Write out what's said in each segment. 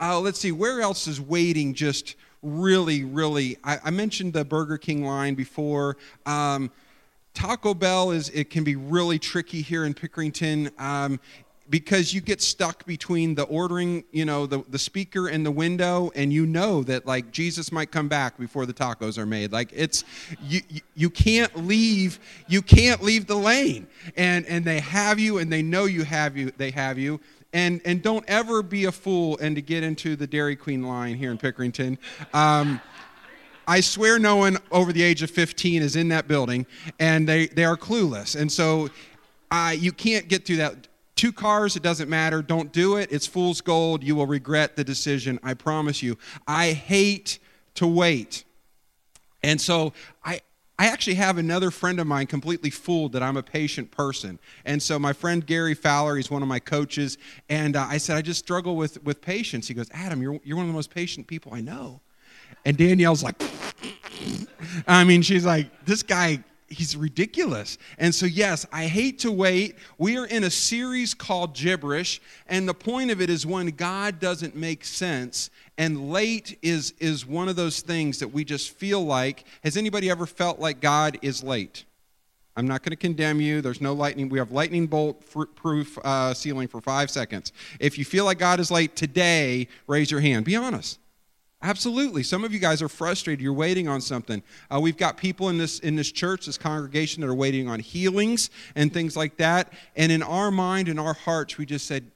Uh, let's see, where else is waiting just really, really? I, I mentioned the Burger King line before. Um, Taco Bell is it can be really tricky here in Pickerington. Um, because you get stuck between the ordering, you know, the, the speaker and the window, and you know that like Jesus might come back before the tacos are made. Like it's you you can't leave you can't leave the lane, and and they have you, and they know you have you. They have you, and and don't ever be a fool and to get into the Dairy Queen line here in Pickerington. Um, I swear no one over the age of 15 is in that building, and they, they are clueless. And so uh, you can't get through that two cars, it doesn't matter. Don't do it. It's fool's gold. You will regret the decision. I promise you. I hate to wait. And so I, I actually have another friend of mine completely fooled that I'm a patient person. And so my friend Gary Fowler, he's one of my coaches, and uh, I said, I just struggle with, with patience. He goes, Adam, you're, you're one of the most patient people I know. And Danielle's like, I mean, she's like, this guy he's ridiculous. And so, yes, I hate to wait. We are in a series called Gibberish, and the point of it is when God doesn't make sense, and late is, is one of those things that we just feel like. Has anybody ever felt like God is late? I'm not going to condemn you. There's no lightning. We have lightning bolt proof uh, ceiling for five seconds. If you feel like God is late today, raise your hand. Be honest. Absolutely. Some of you guys are frustrated. You're waiting on something. Uh, we've got people in this in this church, this congregation, that are waiting on healings and things like that. And in our mind, in our hearts, we just said,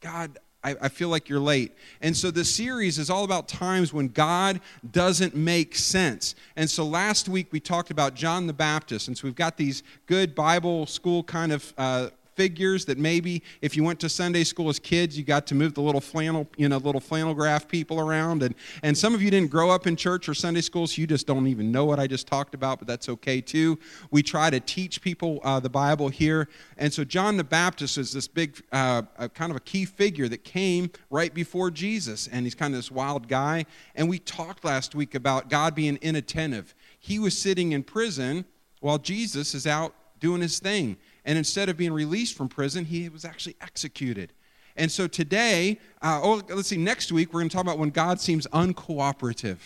God, I, I feel like you're late. And so this series is all about times when God doesn't make sense. And so last week we talked about John the Baptist. And so we've got these good Bible school kind of uh, figures that maybe if you went to Sunday school as kids, you got to move the little flannel, you know, little flannel graph people around. And, and some of you didn't grow up in church or Sunday school, so you just don't even know what I just talked about, but that's okay too. We try to teach people uh, the Bible here. And so John the Baptist is this big, uh, kind of a key figure that came right before Jesus. And he's kind of this wild guy. And we talked last week about God being inattentive. He was sitting in prison while Jesus is out doing his thing. And instead of being released from prison, he was actually executed. And so today, uh, oh, let's see, next week, we're going to talk about when God seems uncooperative.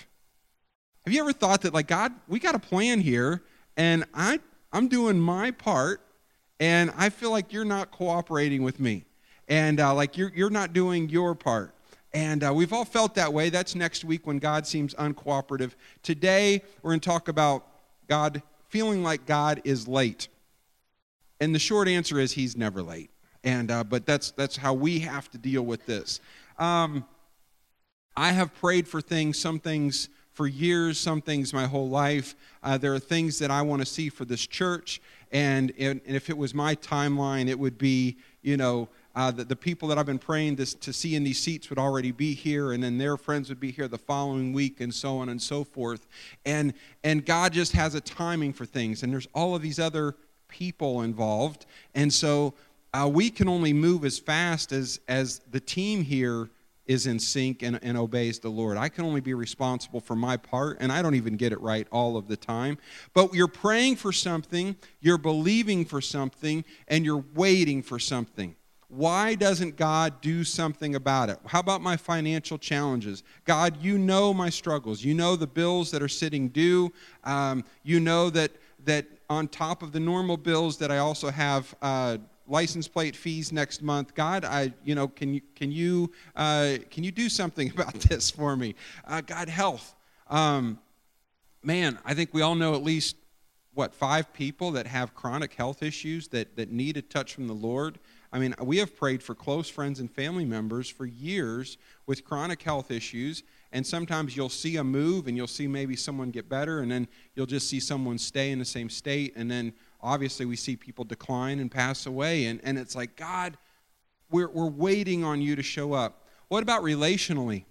Have you ever thought that, like, God, we got a plan here, and I, I'm doing my part, and I feel like you're not cooperating with me, and uh, like you're, you're not doing your part? And uh, we've all felt that way. That's next week when God seems uncooperative. Today, we're going to talk about God feeling like God is late. And the short answer is he's never late. And uh, but that's that's how we have to deal with this. Um, I have prayed for things, some things for years, some things my whole life. Uh, there are things that I want to see for this church, and, and, and, if it was my timeline, it would be, you know, uh, the, the people that I've been praying this, to see in these seats would already be here, and then their friends would be here the following week, and so on and so forth. And, and God just has a timing for things, and there's all of these other people involved. And so uh, we can only move as fast as, as the team here is in sync and, and obeys the Lord. I can only be responsible for my part, and I don't even get it right all of the time. But you're praying for something, you're believing for something, and you're waiting for something. Why doesn't God do something about it? How about my financial challenges? God, you know my struggles. You know the bills that are sitting due. Um, you know that that on top of the normal bills that I also have uh, license plate fees next month. God, I, you know, can you, can you, uh, can you do something about this for me? Uh, God, health. Um, man, I think we all know at least what five people that have chronic health issues that that need a touch from the Lord. I mean, we have prayed for close friends and family members for years with chronic health issues and sometimes you'll see a move and you'll see maybe someone get better, and then you'll just see someone stay in the same state. And then obviously we see people decline and pass away. And, and it's like, God, we're, we're waiting on you to show up. What about relationally?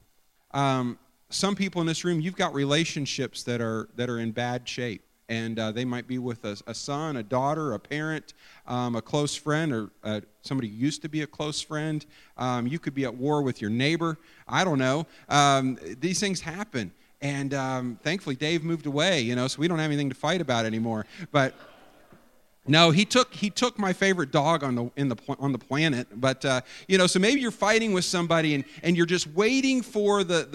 Um, some people in this room, you've got relationships that are, that are in bad shape and uh, they might be with a, a, son, a daughter, a parent, um, a close friend, or uh, somebody who used to be a close friend. Um, you could be at war with your neighbor. I don't know. Um, these things happen. And um, thankfully, Dave moved away, you know, so we don't have anything to fight about anymore. But No, he took he took my favorite dog on the in the on the planet. But uh, you know, so maybe you're fighting with somebody and and you're just waiting for the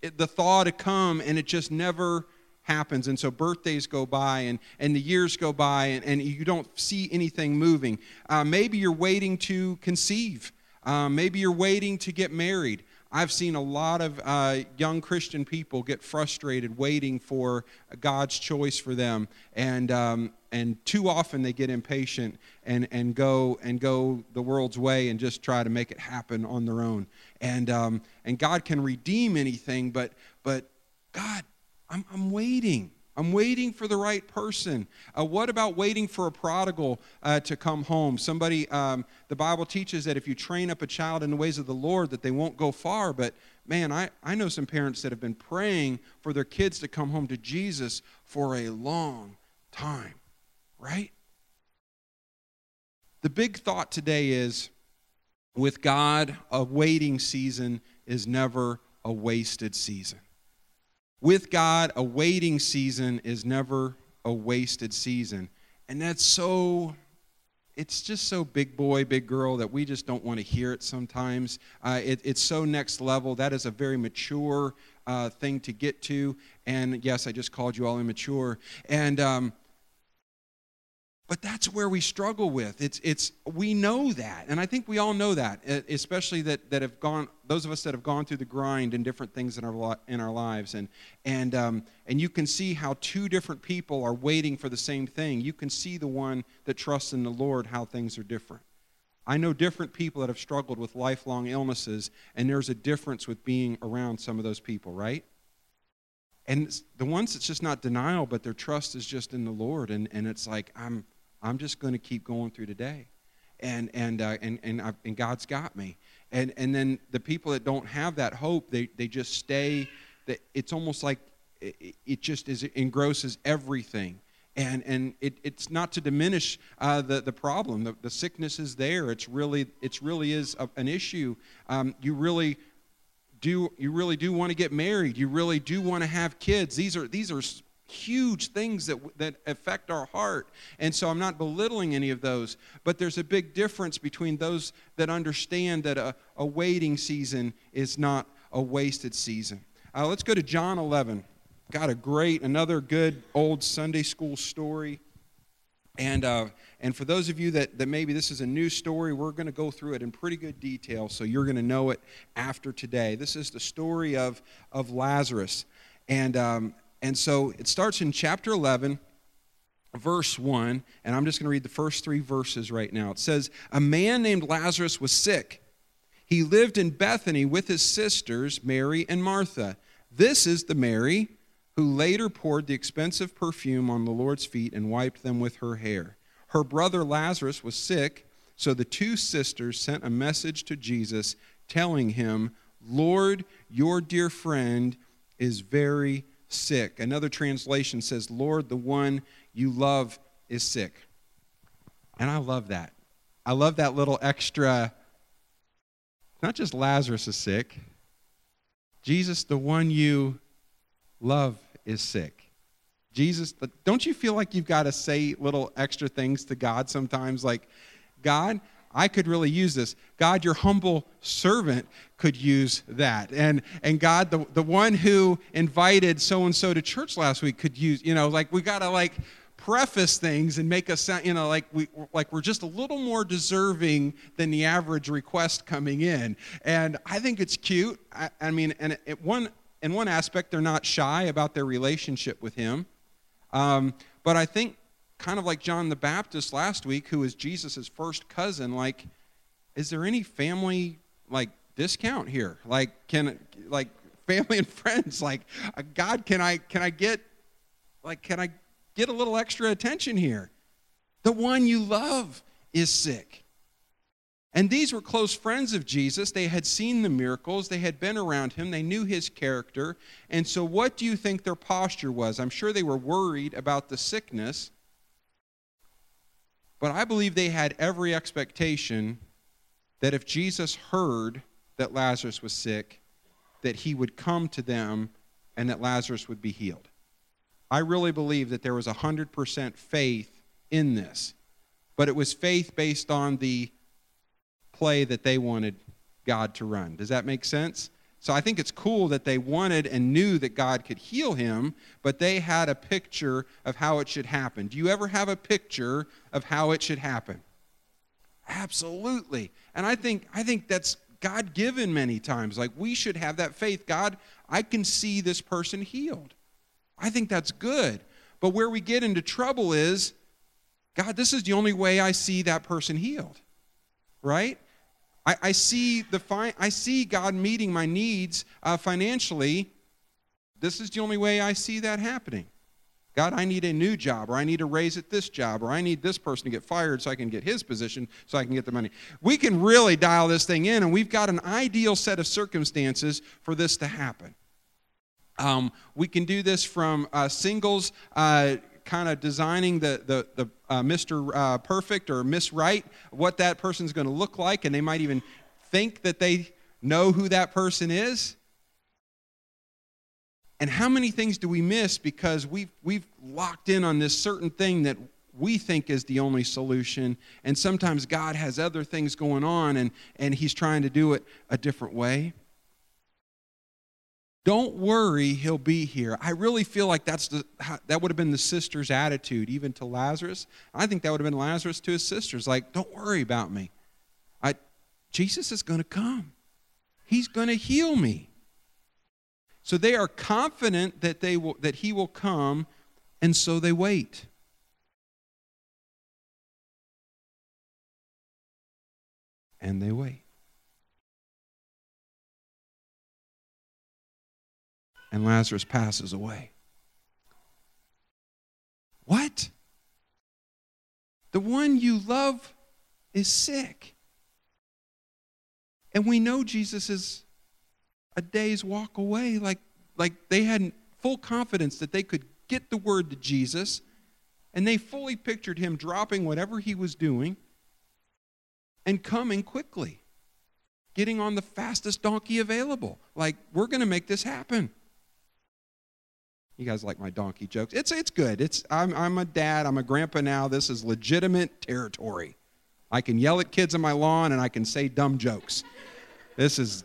the the thaw to come, and it just never happens. And so birthdays go by and, and the years go by and, and you don't see anything moving. Uh, maybe you're waiting to conceive. Uh, maybe you're waiting to get married. I've seen a lot of uh, young Christian people get frustrated waiting for God's choice for them, and um, and too often they get impatient and and go and go the world's way and just try to make it happen on their own. And um, and God can redeem anything, but but God I'm, I'm waiting. I'm waiting for the right person. Uh, what about waiting for a prodigal uh, to come home? Somebody, um, the Bible teaches that if you train up a child in the ways of the Lord, that they won't go far. But man, I, I know some parents that have been praying for their kids to come home to Jesus for a long time, right? The big thought today is with God, a waiting season is never a wasted season with God, a waiting season is never a wasted season. And that's so, it's just so big boy, big girl that we just don't want to hear it sometimes. Uh, it, it's so next level. That is a very mature uh, thing to get to. And yes, I just called you all immature. And, um, but that's where we struggle with. It's, it's, we know that. And I think we all know that, especially that, that have gone, those of us that have gone through the grind and different things in our, in our lives. And, and, um, and you can see how two different people are waiting for the same thing. You can see the one that trusts in the Lord, how things are different. I know different people that have struggled with lifelong illnesses, and there's a difference with being around some of those people, right? And the ones that's just not denial, but their trust is just in the Lord. And, and it's like, I'm, I'm just going to keep going through today. And, and, uh, and, and, I've, and God's got me. And, and then the people that don't have that hope, they, they just stay, that it's almost like it, it just is, it engrosses everything. And, and it, it's not to diminish uh, the, the problem. The, the sickness is there. It's really, it's really is a, an issue. Um, you really do you really do want to get married you really do want to have kids these are these are huge things that, that affect our heart. And so I'm not belittling any of those, but there's a big difference between those that understand that a, a waiting season is not a wasted season. Uh, let's go to John 11. Got a great, another good old Sunday school story. And, uh, and for those of you that, that maybe this is a new story, we're going to go through it in pretty good detail, so you're going to know it after today. This is the story of, of Lazarus. And um, and so it starts in chapter 11, verse 1, and I'm just going to read the first three verses right now. It says, A man named Lazarus was sick. He lived in Bethany with his sisters, Mary and Martha. This is the Mary who later poured the expensive perfume on the Lord's feet and wiped them with her hair. Her brother Lazarus was sick, so the two sisters sent a message to Jesus telling him, Lord, your dear friend is very sick. Another translation says, Lord, the one you love is sick. And I love that. I love that little extra. Not just Lazarus is sick, Jesus, the one you love, is sick. Jesus, don't you feel like you've got to say little extra things to God sometimes? Like, God, I could really use this. God, your humble servant could use that. And, and God, the, the one who invited so and so to church last week could use, you know, like we got to like preface things and make us sound, you know, like, we, like we're just a little more deserving than the average request coming in. And I think it's cute. I, I mean, and it, one, in one aspect, they're not shy about their relationship with Him. Um, but I think kind of like John the Baptist last week, who is Jesus' first cousin, like, is there any family like discount here? Like, can like family and friends, like, uh, God, can I can I get like can I get a little extra attention here? The one you love is sick. And these were close friends of Jesus. They had seen the miracles, they had been around him, they knew his character. And so, what do you think their posture was? I'm sure they were worried about the sickness. But I believe they had every expectation that if Jesus heard that Lazarus was sick, that he would come to them and that Lazarus would be healed. I really believe that there was 100% faith in this. but it was faith based on the play that they wanted God to run. Does that make sense? So I think it's cool that they wanted and knew that God could heal him, but they had a picture of how it should happen. Do you ever have a picture of how it should happen? Absolutely. And I think I think that's God given many times. Like we should have that faith. God, I can see this person healed. I think that's good. But where we get into trouble is God, this is the only way I see that person healed. Right? I, I see the fi- I see God meeting my needs uh, financially. This is the only way I see that happening. God, I need a new job, or I need a raise at this job, or I need this person to get fired so I can get his position so I can get the money. We can really dial this thing in, and we've got an ideal set of circumstances for this to happen. Um, we can do this from uh, singles uh, kind of designing the, the, the uh, Mr. Uh, perfect or Miss Right, what that person's going to look like, and they might even think that they know who that person is. And how many things do we miss because we've, we've locked in on this certain thing that we think is the only solution, and sometimes God has other things going on and, and He's trying to do it a different way? Don't worry, he'll be here. I really feel like that's the, that would have been the sister's attitude, even to Lazarus. I think that would have been Lazarus to his sisters. Like, don't worry about me. I, Jesus is going to come, he's going to heal me. So they are confident that, they will, that he will come, and so they wait. And they wait. And Lazarus passes away. What? The one you love is sick. And we know Jesus is a day's walk away. Like, like they had full confidence that they could get the word to Jesus, and they fully pictured him dropping whatever he was doing and coming quickly, getting on the fastest donkey available. Like, we're going to make this happen. You guys like my donkey jokes? It's, it's good. It's, I'm, I'm a dad, I'm a grandpa now. This is legitimate territory. I can yell at kids on my lawn and I can say dumb jokes. This is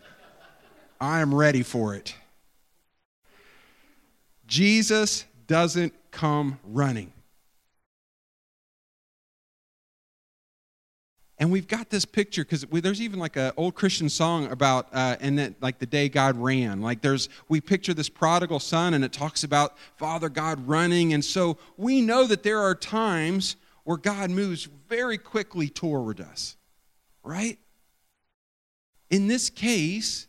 I am ready for it. Jesus doesn't come running. And we've got this picture because there's even like an old Christian song about uh, and that like the day God ran. Like there's we picture this prodigal son and it talks about Father God running, and so we know that there are times where God moves very quickly toward us, right? In this case,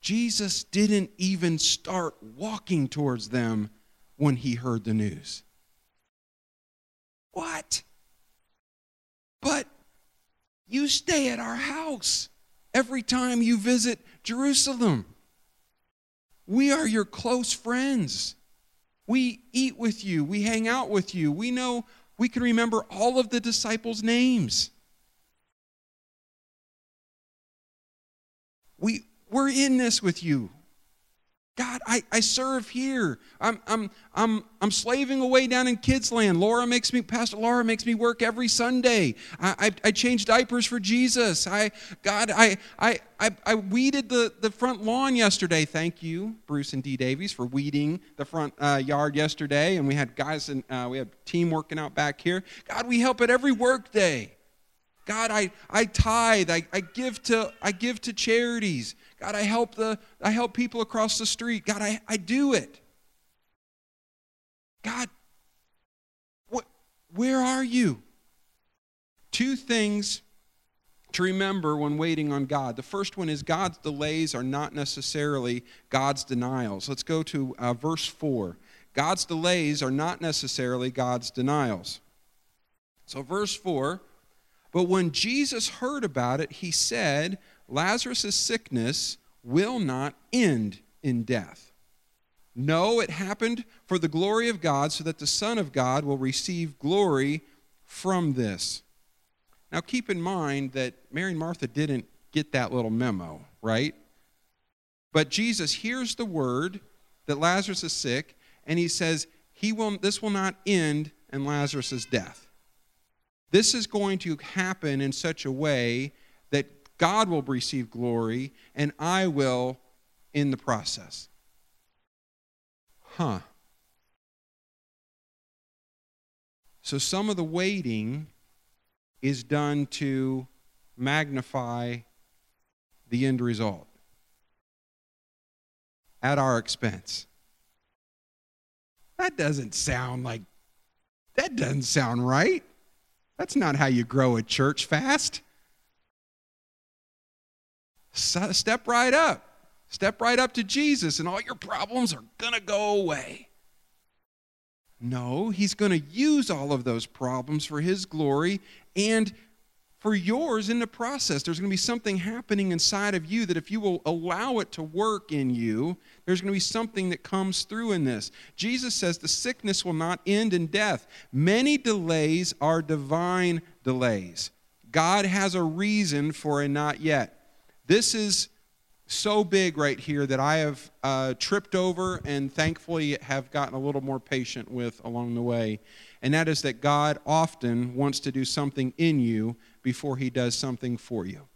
Jesus didn't even start walking towards them when he heard the news. What? But you stay at our house every time you visit Jerusalem. We are your close friends. We eat with you, we hang out with you. We know we can remember all of the disciples' names. We, we're in this with you. God, I, I serve here. I'm, I'm, I'm, I'm slaving away down in kids' land. Laura makes me, Pastor Laura makes me work every Sunday. I, I, I change diapers for Jesus. I, God, I, I, I, I weeded the, the front lawn yesterday. Thank you, Bruce and Dee Davies, for weeding the front uh, yard yesterday. And we had guys and uh, we had team working out back here. God, we help at every work day. God, I, I tithe. I, I, give to, I give to charities. God, I help, the, I help people across the street. God, I, I do it. God, what, where are you? Two things to remember when waiting on God. The first one is God's delays are not necessarily God's denials. Let's go to uh, verse 4. God's delays are not necessarily God's denials. So, verse 4 But when Jesus heard about it, he said, Lazarus' sickness will not end in death. No, it happened for the glory of God, so that the Son of God will receive glory from this. Now, keep in mind that Mary and Martha didn't get that little memo, right? But Jesus hears the word that Lazarus is sick, and he says, he will, This will not end in Lazarus' death. This is going to happen in such a way that God will receive glory and I will in the process. Huh. So some of the waiting is done to magnify the end result at our expense. That doesn't sound like, that doesn't sound right. That's not how you grow a church fast. Step right up. Step right up to Jesus, and all your problems are going to go away. No, he's going to use all of those problems for his glory and for yours in the process. There's going to be something happening inside of you that if you will allow it to work in you, there's going to be something that comes through in this. Jesus says the sickness will not end in death. Many delays are divine delays. God has a reason for a not yet. This is so big right here that I have uh, tripped over and thankfully have gotten a little more patient with along the way. And that is that God often wants to do something in you before he does something for you.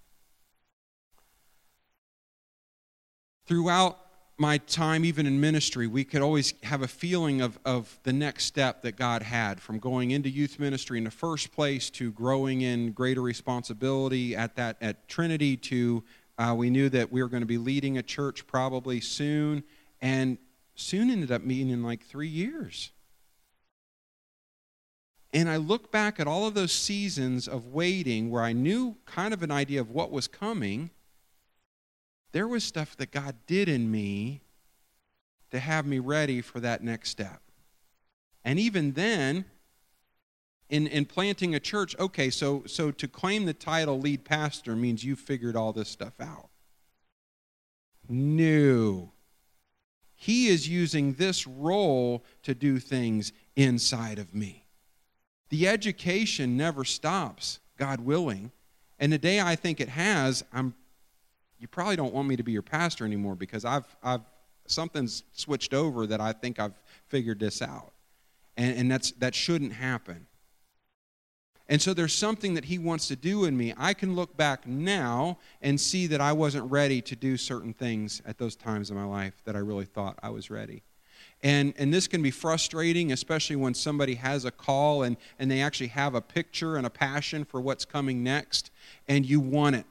Throughout my time, even in ministry, we could always have a feeling of, of the next step that God had from going into youth ministry in the first place to growing in greater responsibility at that at Trinity to uh, we knew that we were going to be leading a church probably soon, and soon ended up meeting in like three years. And I look back at all of those seasons of waiting where I knew kind of an idea of what was coming. There was stuff that God did in me to have me ready for that next step. And even then, in, in planting a church, okay, so, so to claim the title lead pastor means you figured all this stuff out. No. He is using this role to do things inside of me. The education never stops, God willing. And the day I think it has, I'm you probably don't want me to be your pastor anymore because I've I've something's switched over that I think I've figured this out. And, and that's that shouldn't happen. And so there's something that he wants to do in me. I can look back now and see that I wasn't ready to do certain things at those times in my life that I really thought I was ready. And, and this can be frustrating, especially when somebody has a call and, and they actually have a picture and a passion for what's coming next, and you want it.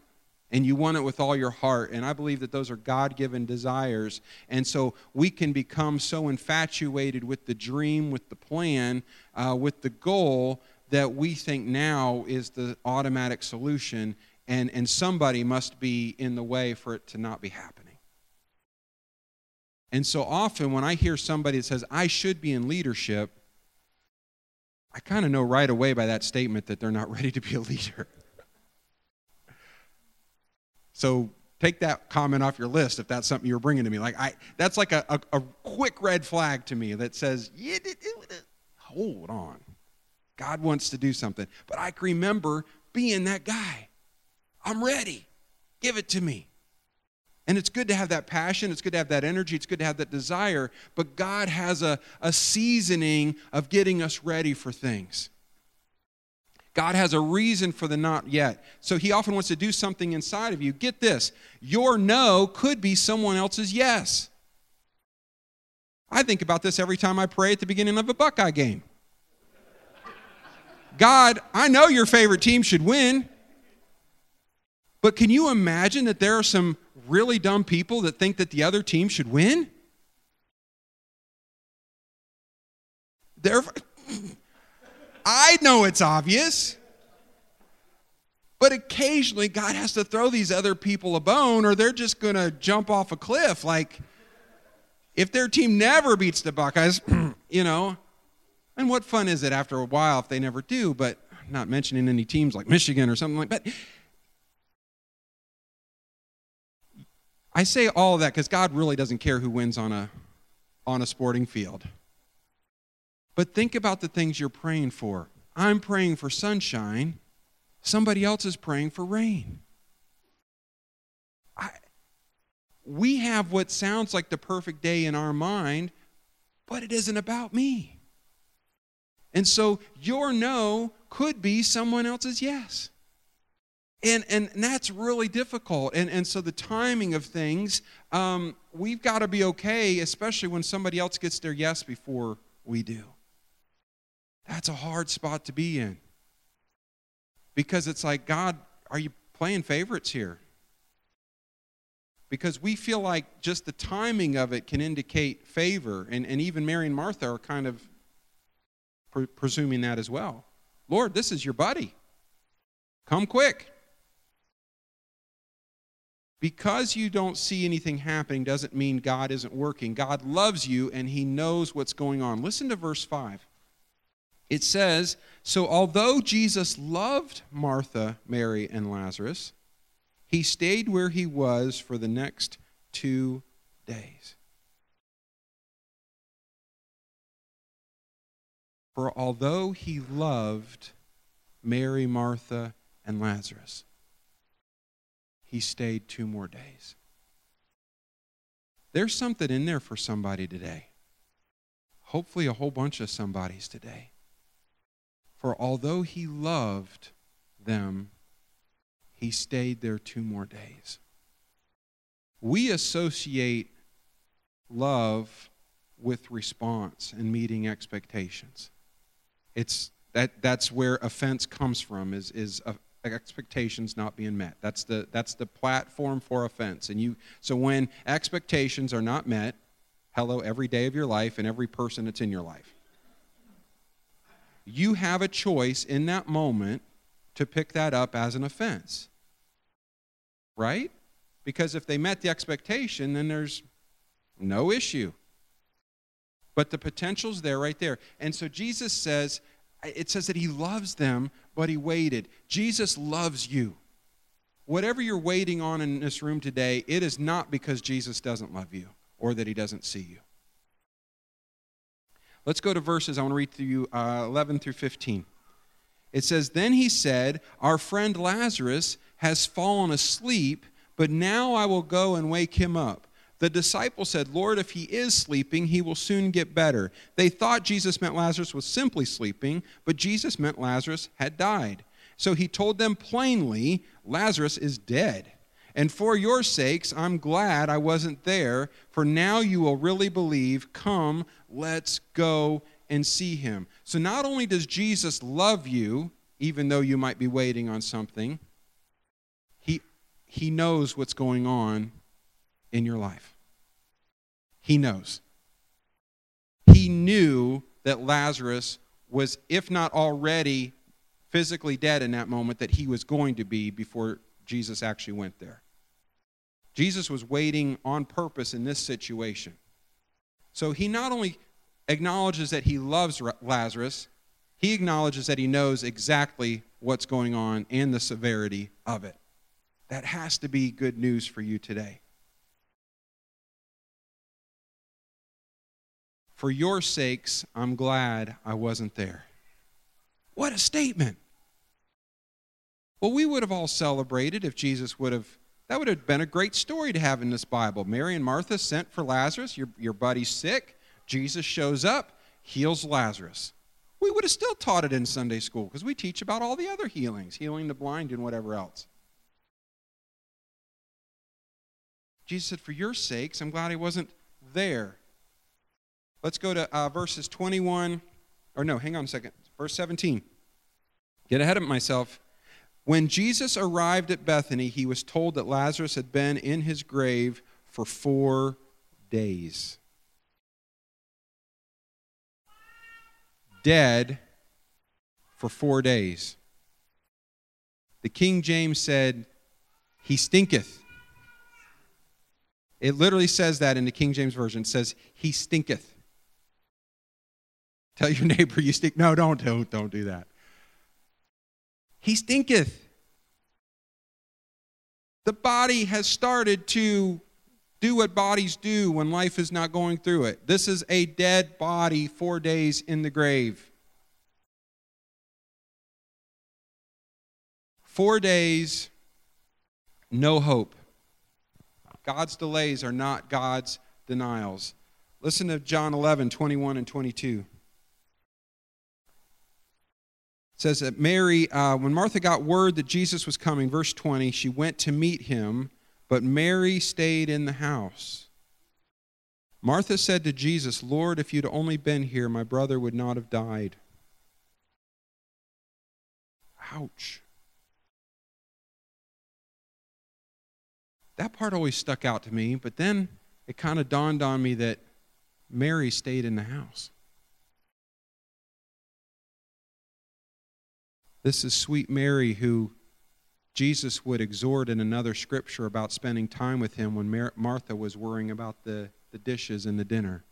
And you want it with all your heart. And I believe that those are God given desires. And so we can become so infatuated with the dream, with the plan, uh, with the goal, that we think now is the automatic solution. And, and somebody must be in the way for it to not be happening. And so often when I hear somebody that says, I should be in leadership, I kind of know right away by that statement that they're not ready to be a leader. so take that comment off your list if that's something you're bringing to me. Like I, that's like a, a, a quick red flag to me that says, yeah, hold on. God wants to do something. But I can remember being that guy. I'm ready. Give it to me. And it's good to have that passion, it's good to have that energy, it's good to have that desire, but God has a, a seasoning of getting us ready for things. God has a reason for the not yet. So he often wants to do something inside of you. Get this your no could be someone else's yes. I think about this every time I pray at the beginning of a Buckeye game. God, I know your favorite team should win, but can you imagine that there are some really dumb people that think that the other team should win? They're, I know it's obvious. But occasionally, God has to throw these other people a bone, or they're just going to jump off a cliff. Like, if their team never beats the Buckeyes, you know, and what fun is it after a while if they never do? But I'm not mentioning any teams like Michigan or something like that. I say all of that because God really doesn't care who wins on a, on a sporting field. But think about the things you're praying for. I'm praying for sunshine, somebody else is praying for rain. I, we have what sounds like the perfect day in our mind, but it isn't about me. And so your no could be someone else's yes. And, and, that's really difficult. And, and so the timing of things, um, we've got to be okay, especially when somebody else gets their yes before we do. That's a hard spot to be in. Because it's like, God, are you playing favorites here? Because we feel like just the timing of it can indicate favor. And, and even Mary and Martha are kind of pre- presuming that as well. Lord, this is your buddy. Come quick. Because you don't see anything happening doesn't mean God isn't working. God loves you and he knows what's going on. Listen to verse 5. It says, So although Jesus loved Martha, Mary, and Lazarus, he stayed where he was for the next two days. For although he loved Mary, Martha, and Lazarus, he stayed two more days. There's something in there for somebody today. Hopefully, a whole bunch of somebody's today. For although he loved them, he stayed there two more days. We associate love with response and meeting expectations. It's that that's where offense comes from is is uh, expectations not being met. That's the, that's the platform for offense. And you, so when expectations are not met, hello, every day of your life and every person that's in your life, you have a choice in that moment to pick that up as an offense. Right? Because if they met the expectation, then there's no issue. But the potential's there right there. And so Jesus says, it says that he loves them, but he waited. Jesus loves you. Whatever you're waiting on in this room today, it is not because Jesus doesn't love you or that he doesn't see you. Let's go to verses. I want to read through you uh, 11 through 15. It says, Then he said, Our friend Lazarus has fallen asleep, but now I will go and wake him up. The disciples said, Lord, if he is sleeping, he will soon get better. They thought Jesus meant Lazarus was simply sleeping, but Jesus meant Lazarus had died. So he told them plainly, Lazarus is dead. And for your sakes, I'm glad I wasn't there, for now you will really believe. Come, let's go and see him. So not only does Jesus love you, even though you might be waiting on something, he, he knows what's going on in your life. He knows. He knew that Lazarus was, if not already physically dead in that moment, that he was going to be before Jesus actually went there. Jesus was waiting on purpose in this situation. So he not only acknowledges that he loves Lazarus, he acknowledges that he knows exactly what's going on and the severity of it. That has to be good news for you today. For your sakes, I'm glad I wasn't there. What a statement. Well, we would have all celebrated if Jesus would have, that would have been a great story to have in this Bible. Mary and Martha sent for Lazarus, your, your buddy's sick. Jesus shows up, heals Lazarus. We would have still taught it in Sunday school because we teach about all the other healings, healing the blind and whatever else. Jesus said, For your sakes, I'm glad he wasn't there. Let's go to uh, verses 21, or no, hang on a second. Verse 17. Get ahead of myself. When Jesus arrived at Bethany, he was told that Lazarus had been in his grave for four days. Dead for four days. The King James said, He stinketh. It literally says that in the King James Version. It says, He stinketh. Tell your neighbor you stink. No, don't, don't, don't do that. He stinketh. The body has started to do what bodies do when life is not going through it. This is a dead body, four days in the grave. Four days, no hope. God's delays are not God's denials. Listen to John 11, 21 and 22. Says that Mary, uh, when Martha got word that Jesus was coming, verse 20, she went to meet him, but Mary stayed in the house. Martha said to Jesus, Lord, if you'd only been here, my brother would not have died. Ouch. That part always stuck out to me, but then it kind of dawned on me that Mary stayed in the house. This is sweet Mary who Jesus would exhort in another scripture about spending time with him when Mar- Martha was worrying about the, the dishes and the dinner.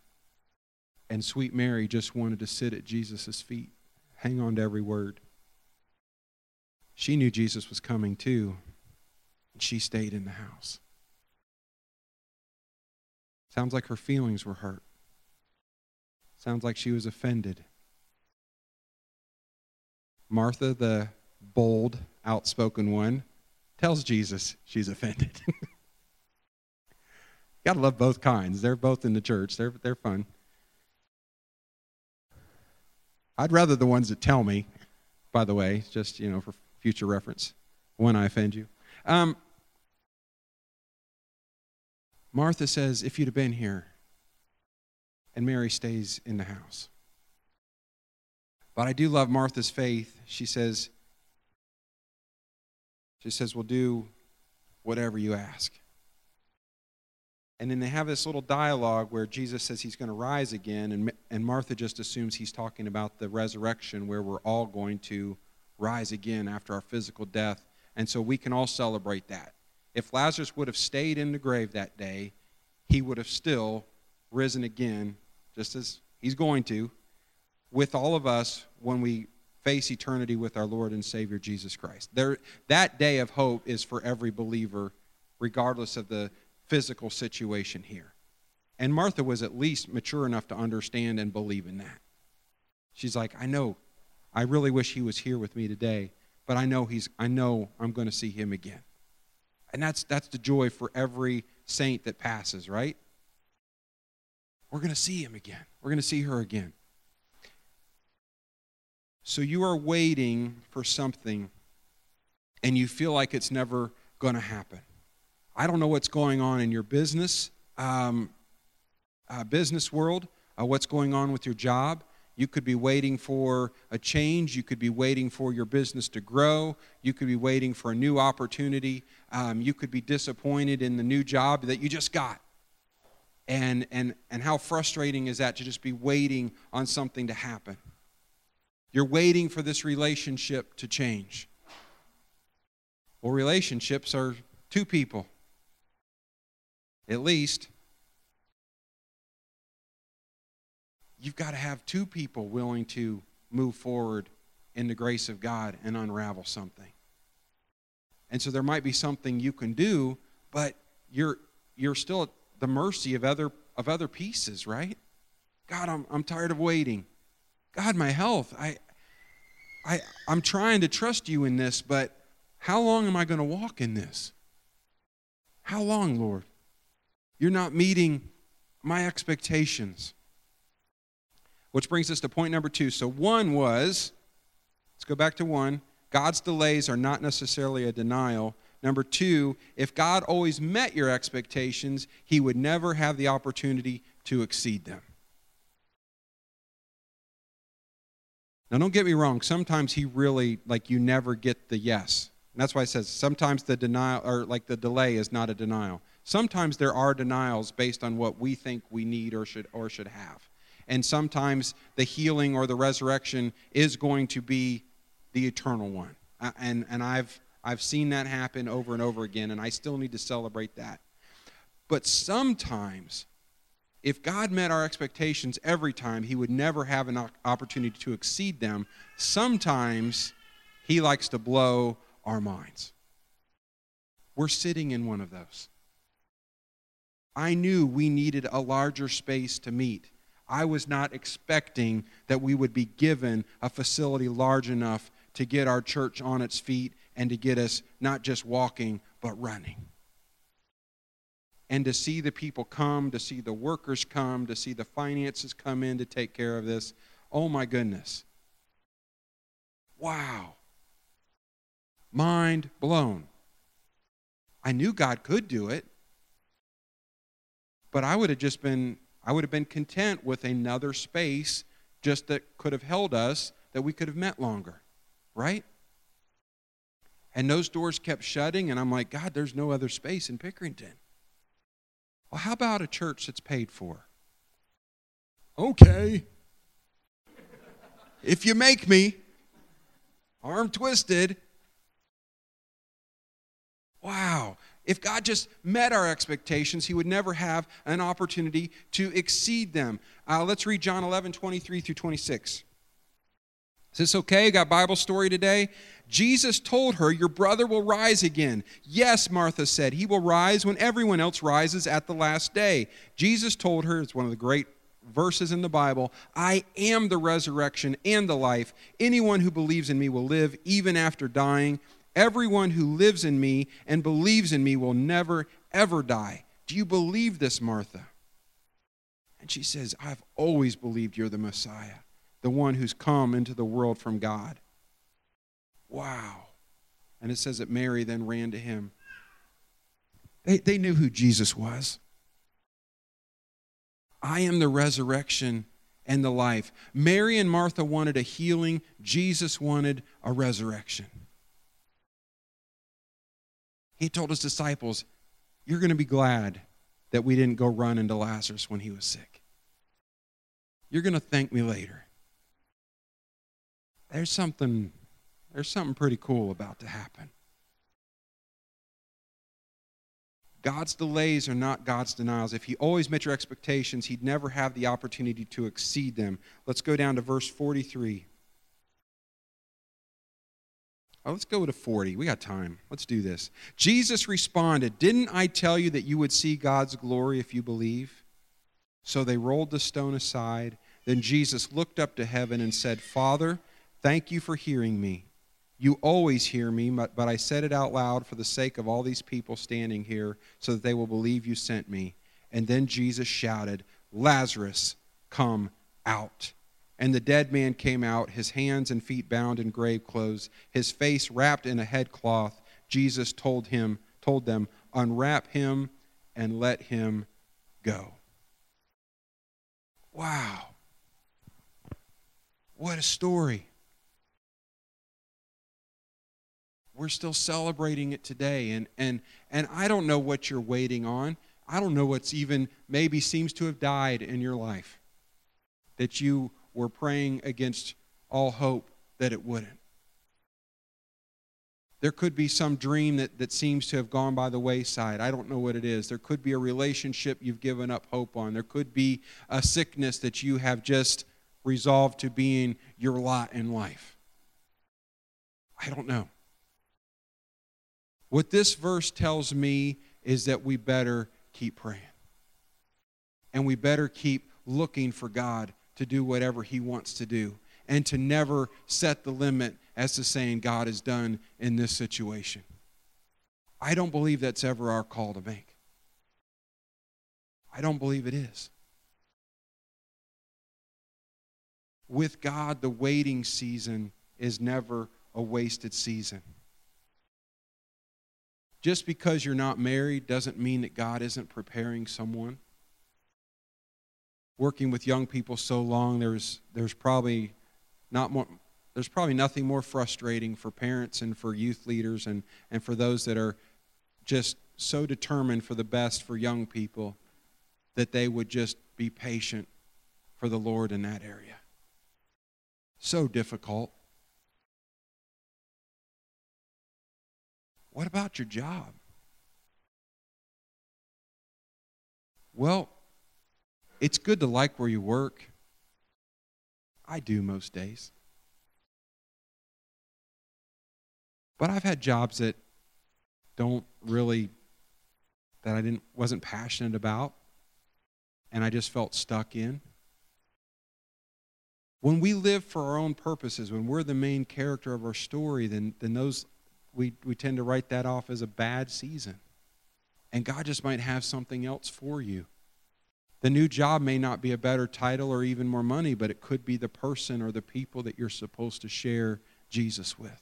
And sweet Mary just wanted to sit at Jesus' feet, hang on to every word. She knew Jesus was coming too, and she stayed in the house. Sounds like her feelings were hurt. Sounds like she was offended. Martha, the bold, outspoken one, tells Jesus she's offended. Gotta love both kinds. They're both in the church, they're, they're fun. I'd rather the ones that tell me, by the way, just, you know, for future reference, when I offend you. Um, Martha says, If you'd have been here, and Mary stays in the house. But I do love Martha's faith. She says, she says, We'll do whatever you ask. And then they have this little dialogue where Jesus says he's going to rise again, and, and Martha just assumes he's talking about the resurrection where we're all going to rise again after our physical death. And so we can all celebrate that. If Lazarus would have stayed in the grave that day, he would have still risen again, just as he's going to, with all of us when we face eternity with our Lord and Savior Jesus Christ. There, that day of hope is for every believer, regardless of the physical situation here. And Martha was at least mature enough to understand and believe in that. She's like, I know, I really wish he was here with me today, but I know he's I know I'm going to see him again. And that's that's the joy for every saint that passes, right? We're going to see him again. We're going to see her again. So you are waiting for something and you feel like it's never going to happen. I don't know what's going on in your business, um, uh, business world, uh, what's going on with your job. You could be waiting for a change. You could be waiting for your business to grow. You could be waiting for a new opportunity. Um, you could be disappointed in the new job that you just got. And, and, and how frustrating is that to just be waiting on something to happen? You're waiting for this relationship to change. Well, relationships are two people, at least. You've got to have two people willing to move forward in the grace of God and unravel something. And so there might be something you can do, but you're, you're still at the mercy of other, of other pieces, right? God, I'm, I'm tired of waiting. God, my health, I, I, I'm trying to trust you in this, but how long am I going to walk in this? How long, Lord? You're not meeting my expectations. Which brings us to point number two. So, one was, let's go back to one God's delays are not necessarily a denial. Number two, if God always met your expectations, he would never have the opportunity to exceed them. Now, don't get me wrong. Sometimes he really, like, you never get the yes. And that's why it says sometimes the denial, or like the delay is not a denial. Sometimes there are denials based on what we think we need or should, or should have. And sometimes the healing or the resurrection is going to be the eternal one. And, and I've, I've seen that happen over and over again, and I still need to celebrate that. But sometimes if God met our expectations every time, He would never have an opportunity to exceed them. Sometimes He likes to blow our minds. We're sitting in one of those. I knew we needed a larger space to meet. I was not expecting that we would be given a facility large enough to get our church on its feet and to get us not just walking, but running and to see the people come, to see the workers come, to see the finances come in to take care of this. Oh my goodness. Wow. Mind blown. I knew God could do it, but I would have just been I would have been content with another space just that could have held us that we could have met longer. Right? And those doors kept shutting, and I'm like, God, there's no other space in Pickerington. Well, how about a church that's paid for? Okay. if you make me, arm twisted. Wow. If God just met our expectations, He would never have an opportunity to exceed them. Uh, let's read John 11, 23 through 26. Is this okay? Got Bible story today? Jesus told her, Your brother will rise again. Yes, Martha said, He will rise when everyone else rises at the last day. Jesus told her, it's one of the great verses in the Bible, I am the resurrection and the life. Anyone who believes in me will live even after dying. Everyone who lives in me and believes in me will never, ever die. Do you believe this, Martha? And she says, I've always believed you're the Messiah the one who's come into the world from God. Wow. And it says that Mary then ran to him. They, they knew who Jesus was. I am the resurrection and the life. Mary and Martha wanted a healing, Jesus wanted a resurrection. He told his disciples, You're going to be glad that we didn't go run into Lazarus when he was sick. You're going to thank me later there's something there's something pretty cool about to happen. God's delays are not God's denials. If He always met your expectations, He'd never have the opportunity to exceed them. Let's go down to verse 43. Oh, let's go to 40. We got time. Let's do this. Jesus responded, Didn't I tell you that you would see God's glory if you believe? So they rolled the stone aside. Then Jesus looked up to heaven and said, Father, Thank you for hearing me. You always hear me, but I said it out loud for the sake of all these people standing here so that they will believe you sent me. And then Jesus shouted, Lazarus, come out. And the dead man came out, his hands and feet bound in grave clothes, his face wrapped in a headcloth. Jesus told him, told them, unwrap him and let him go. Wow. What a story. We're still celebrating it today. And, and, and I don't know what you're waiting on. I don't know what's even maybe seems to have died in your life that you were praying against all hope that it wouldn't. There could be some dream that, that seems to have gone by the wayside. I don't know what it is. There could be a relationship you've given up hope on. There could be a sickness that you have just resolved to being your lot in life. I don't know. What this verse tells me is that we better keep praying. And we better keep looking for God to do whatever He wants to do and to never set the limit as to saying God is done in this situation. I don't believe that's ever our call to make. I don't believe it is. With God, the waiting season is never a wasted season. Just because you're not married doesn't mean that God isn't preparing someone. Working with young people so long, there's, there's probably not more, there's probably nothing more frustrating for parents and for youth leaders and, and for those that are just so determined for the best for young people that they would just be patient for the Lord in that area. So difficult. What about your job? Well, it's good to like where you work. I do most days. But I've had jobs that don't really that I didn't wasn't passionate about and I just felt stuck in. When we live for our own purposes, when we're the main character of our story, then, then those we, we tend to write that off as a bad season. And God just might have something else for you. The new job may not be a better title or even more money, but it could be the person or the people that you're supposed to share Jesus with.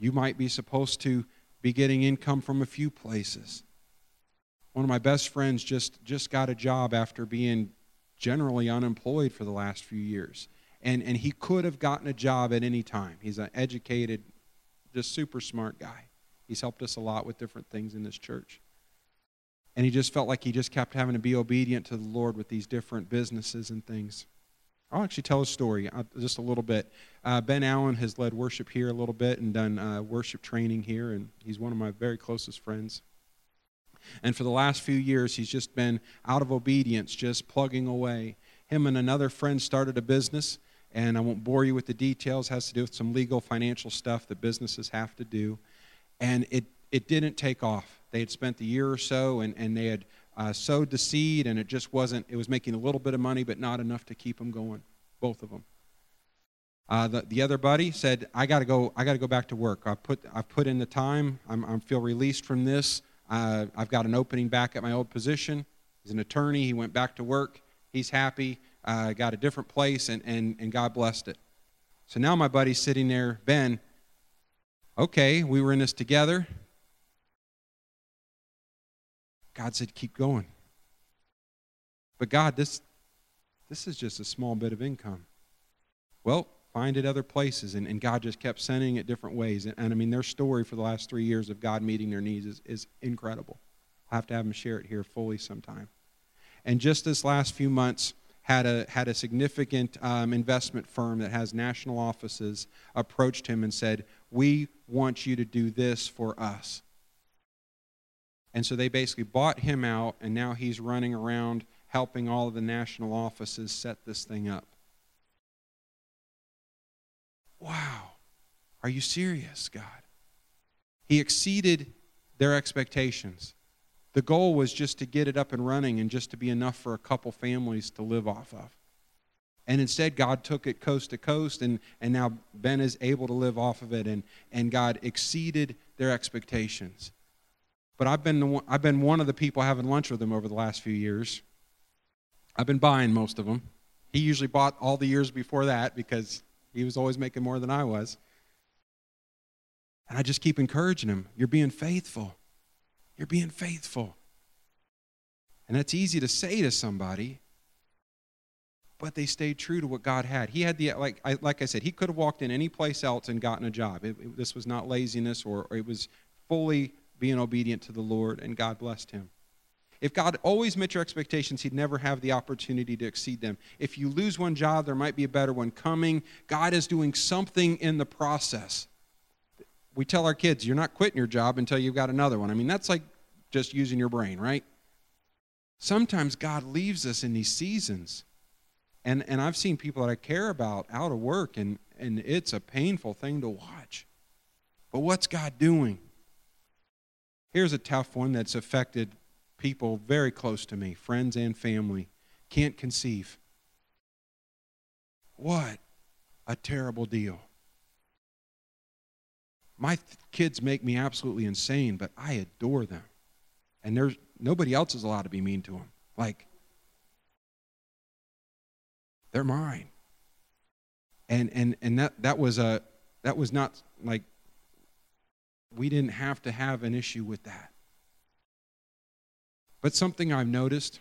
You might be supposed to be getting income from a few places. One of my best friends just, just got a job after being generally unemployed for the last few years. And, and he could have gotten a job at any time. He's an educated, just super smart guy. He's helped us a lot with different things in this church. And he just felt like he just kept having to be obedient to the Lord with these different businesses and things. I'll actually tell a story uh, just a little bit. Uh, ben Allen has led worship here a little bit and done uh, worship training here, and he's one of my very closest friends. And for the last few years, he's just been out of obedience, just plugging away. Him and another friend started a business, and I won't bore you with the details, it has to do with some legal financial stuff that businesses have to do. And it, it didn't take off. They had spent the year or so, and, and they had uh, sowed the seed, and it just wasn't, it was making a little bit of money, but not enough to keep them going, both of them. Uh, the, the other buddy said, I got to go, I got to go back to work. I put, I've put in the time. I'm, I feel released from this. Uh, I've got an opening back at my old position. He's an attorney. He went back to work. He's happy. Uh, got a different place, and, and, and God blessed it. So now my buddy's sitting there, Ben. Okay, we were in this together. God said, keep going. But God, this, this is just a small bit of income. Well, find it other places. And, and God just kept sending it different ways. And, and, I mean, their story for the last three years of God meeting their needs is, is incredible. I'll have to have them share it here fully sometime. And just this last few months, had a, had a significant um, investment firm that has national offices approached him and said, We want you to do this for us. And so they basically bought him out, and now he's running around helping all of the national offices set this thing up. Wow. Are you serious, God? He exceeded their expectations. The goal was just to get it up and running and just to be enough for a couple families to live off of. And instead, God took it coast to coast, and, and now Ben is able to live off of it, and, and God exceeded their expectations. But I've been, the, I've been one of the people having lunch with him over the last few years. I've been buying most of them. He usually bought all the years before that because he was always making more than I was. And I just keep encouraging him. You're being faithful. You're being faithful. And that's easy to say to somebody, but they stayed true to what God had. He had the, like I, like I said, he could have walked in any place else and gotten a job. It, it, this was not laziness or, or it was fully being obedient to the Lord, and God blessed him. If God always met your expectations, He'd never have the opportunity to exceed them. If you lose one job, there might be a better one coming. God is doing something in the process. We tell our kids, you're not quitting your job until you've got another one. I mean, that's like just using your brain, right? Sometimes God leaves us in these seasons. And, and I've seen people that I care about out of work, and, and it's a painful thing to watch. But what's God doing? Here's a tough one that's affected people very close to me, friends and family, can't conceive. What a terrible deal. My th- kids make me absolutely insane, but I adore them. And there's nobody else is allowed to be mean to them. Like they're mine. And and and that that was a that was not like we didn't have to have an issue with that. But something I've noticed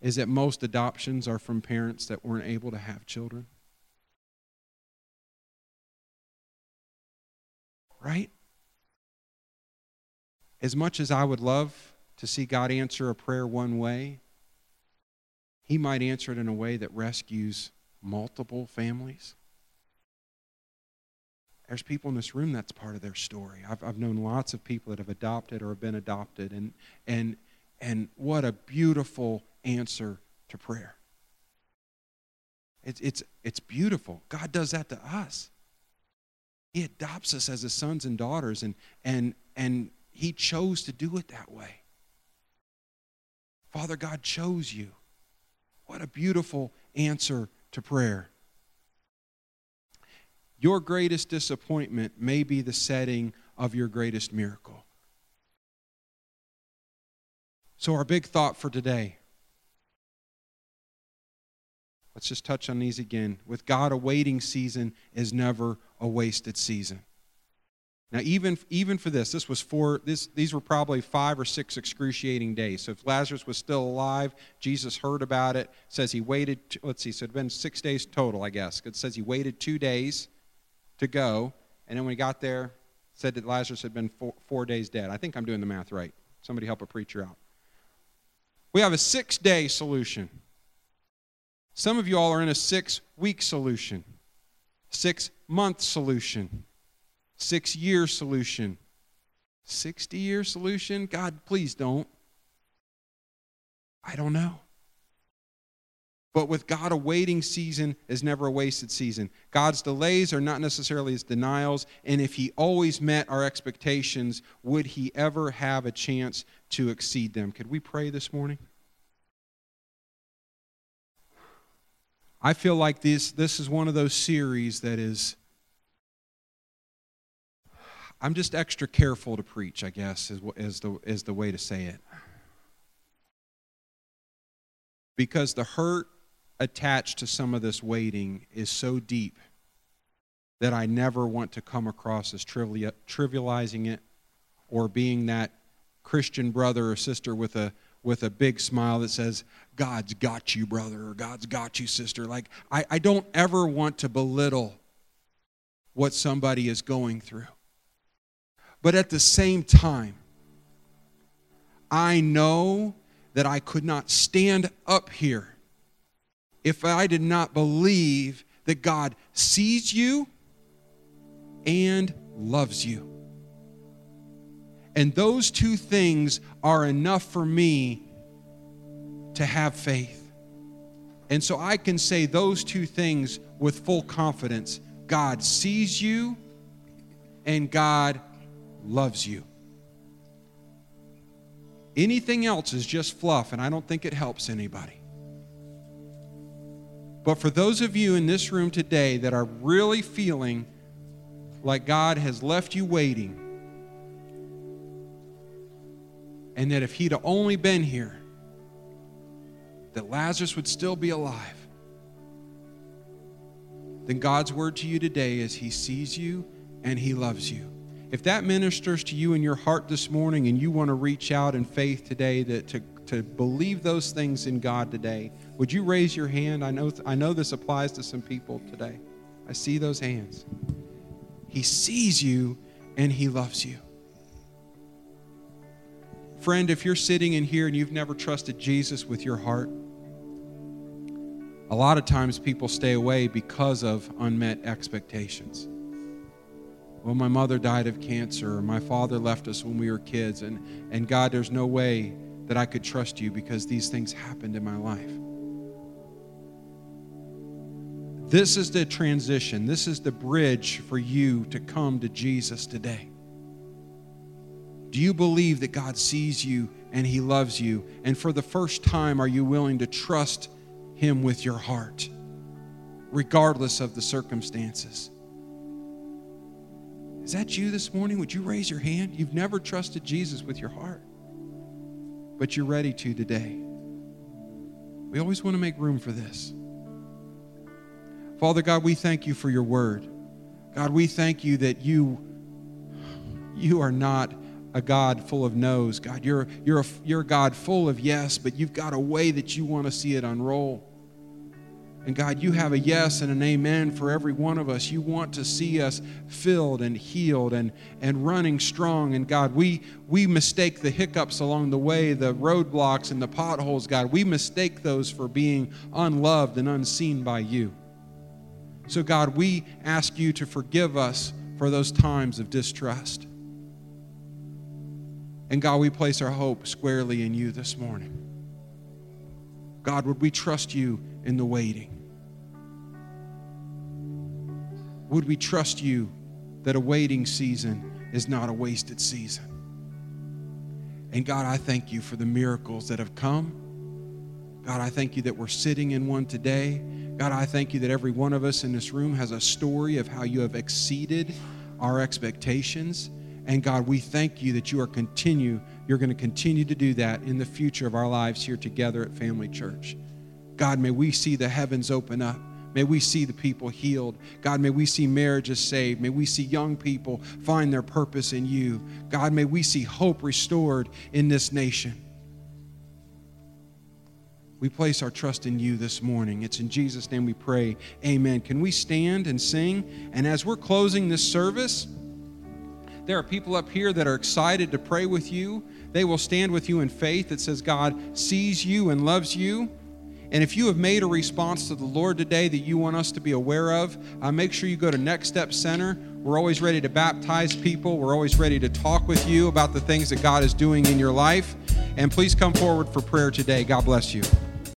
is that most adoptions are from parents that weren't able to have children. Right? As much as I would love to see God answer a prayer one way, He might answer it in a way that rescues multiple families. There's people in this room that's part of their story. I've, I've known lots of people that have adopted or have been adopted, and, and and what a beautiful answer to prayer. It's, it's, it's beautiful. God does that to us. He adopts us as his sons and daughters, and, and, and he chose to do it that way. Father God chose you. What a beautiful answer to prayer. Your greatest disappointment may be the setting of your greatest miracle. So, our big thought for today Let's just touch on these again. With God, a waiting season is never a wasted season. Now, even, even for this, this was four, this, these were probably five or six excruciating days. So if Lazarus was still alive, Jesus heard about it, says he waited, let's see, so it had been six days total, I guess. It says he waited two days to go, and then when he got there, said that Lazarus had been four, four days dead. I think I'm doing the math right. Somebody help a preacher out. We have a six day solution. Some of you all are in a six week solution, six month solution six year solution. 60 year solution? God, please don't. I don't know. But with God, a waiting season is never a wasted season. God's delays are not necessarily his denials. And if he always met our expectations, would he ever have a chance to exceed them? Could we pray this morning? I feel like this, this is one of those series that is I'm just extra careful to preach, I guess, is, is, the, is the way to say it. Because the hurt attached to some of this waiting is so deep that I never want to come across as trivializing it or being that Christian brother or sister with a with a big smile that says, God's got you, brother, or God's got you, sister. Like, I, I don't ever want to belittle what somebody is going through. But at the same time, I know that I could not stand up here if I did not believe that God sees you and loves you. And those two things are enough for me to have faith. And so I can say those two things with full confidence God sees you and God loves you. Anything else is just fluff, and I don't think it helps anybody. But for those of you in this room today that are really feeling like God has left you waiting, and that if he'd only been here, that Lazarus would still be alive, then God's word to you today is He sees you and He loves you. If that ministers to you in your heart this morning and you want to reach out in faith today that to, to believe those things in God today, would you raise your hand? I know, I know this applies to some people today. I see those hands. He sees you and He loves you. Friend, if you're sitting in here and you've never trusted Jesus with your heart, a lot of times people stay away because of unmet expectations well, my mother died of cancer, my father left us when we were kids, and, and God, there's no way that I could trust you because these things happened in my life. This is the transition. This is the bridge for you to come to Jesus today. Do you believe that God sees you and He loves you? And for the first time, are you willing to trust Him with your heart, regardless of the circumstances? Is that you this morning? Would you raise your hand? You've never trusted Jesus with your heart, but you're ready to today. We always want to make room for this. Father God, we thank you for your word. God, we thank you that you you are not a God full of no's. God, you're, you're, a, you're a God full of yes, but you've got a way that you want to see it unroll. And God, you have a yes and an amen for every one of us. You want to see us filled and healed and, and running strong. And God, we, we mistake the hiccups along the way, the roadblocks and the potholes, God. We mistake those for being unloved and unseen by you. So, God, we ask you to forgive us for those times of distrust. And God, we place our hope squarely in you this morning. God, would we trust you in the waiting? Would we trust you that a waiting season is not a wasted season? And God, I thank you for the miracles that have come. God, I thank you that we're sitting in one today. God, I thank you that every one of us in this room has a story of how you have exceeded our expectations. And God, we thank you that you are continue, you're going to continue to do that in the future of our lives here together at Family Church. God, may we see the heavens open up. May we see the people healed. God, may we see marriages saved. May we see young people find their purpose in you. God, may we see hope restored in this nation. We place our trust in you this morning. It's in Jesus' name we pray. Amen. Can we stand and sing? And as we're closing this service, there are people up here that are excited to pray with you. They will stand with you in faith that says God sees you and loves you. And if you have made a response to the Lord today that you want us to be aware of, uh, make sure you go to Next Step Center. We're always ready to baptize people. We're always ready to talk with you about the things that God is doing in your life. And please come forward for prayer today. God bless you.